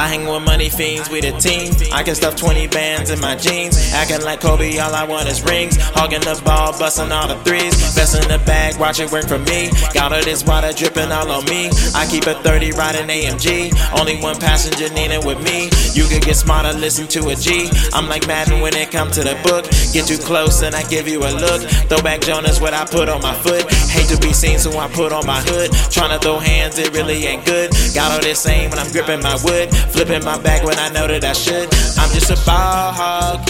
I hang with money fiends, with the team. I can stuff 20 bands in my jeans. Acting like Kobe, all I want is rings. Hogging the ball, busting all the threes. Best in the bag, watch it work for me. Got all this water dripping all on me. I keep a 30 riding AMG. Only one passenger needing with me. You could get smarter, listen to a G. I'm like Madden when it comes to the book. Get too close and I give you a look. Throwback Jordans, what I put on my foot. Hate to be seen, so I put on my hood. Trying to throw hands, it really ain't good. Got all this same when I'm gripping my wood. Flipping my back when I know that I should. I'm just a ball hog.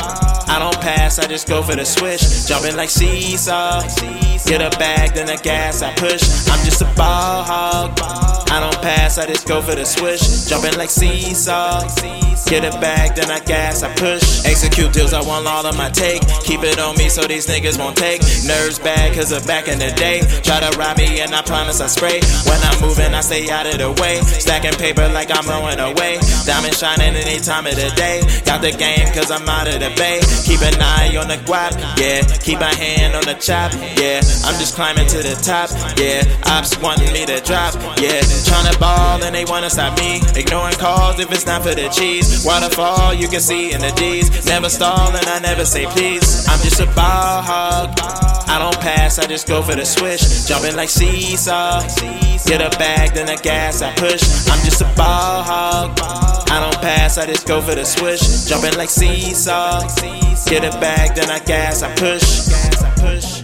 I don't pass, I just go for the switch. Jumping like seesaw. Get a bag, then the gas I push. I'm just a ball hog. I just go for the switch. Jumping like seesaw. Get a bag, then I gas, I push. Execute deals, I want all of my take. Keep it on me so these niggas won't take. Nerves bad, cause of back in the day. Try to rob me, and I promise I spray. When I'm moving, I stay out of the way. Stacking paper like I'm rowing away. Diamond shining any time of the day. Got the game, cause I'm out of the bay. Keep an eye on the guap, yeah. Keep my hand on the chop, yeah. I'm just climbing to the top, yeah. Ops wanting me to drop, yeah. Trying to ball, and they wanna stop me. Ignoring calls if it's not for the cheese. Waterfall, you can see in the D's. Never stall, and I never say please. I'm just a ball hog. I don't pass, I just go for the switch. Jumping like seesaw. Get a bag, then the gas I push. I'm just a ball hog. I don't pass, I just go for the switch. Jumping like seesaw. Get a bag, then I gas I push. Gas I push.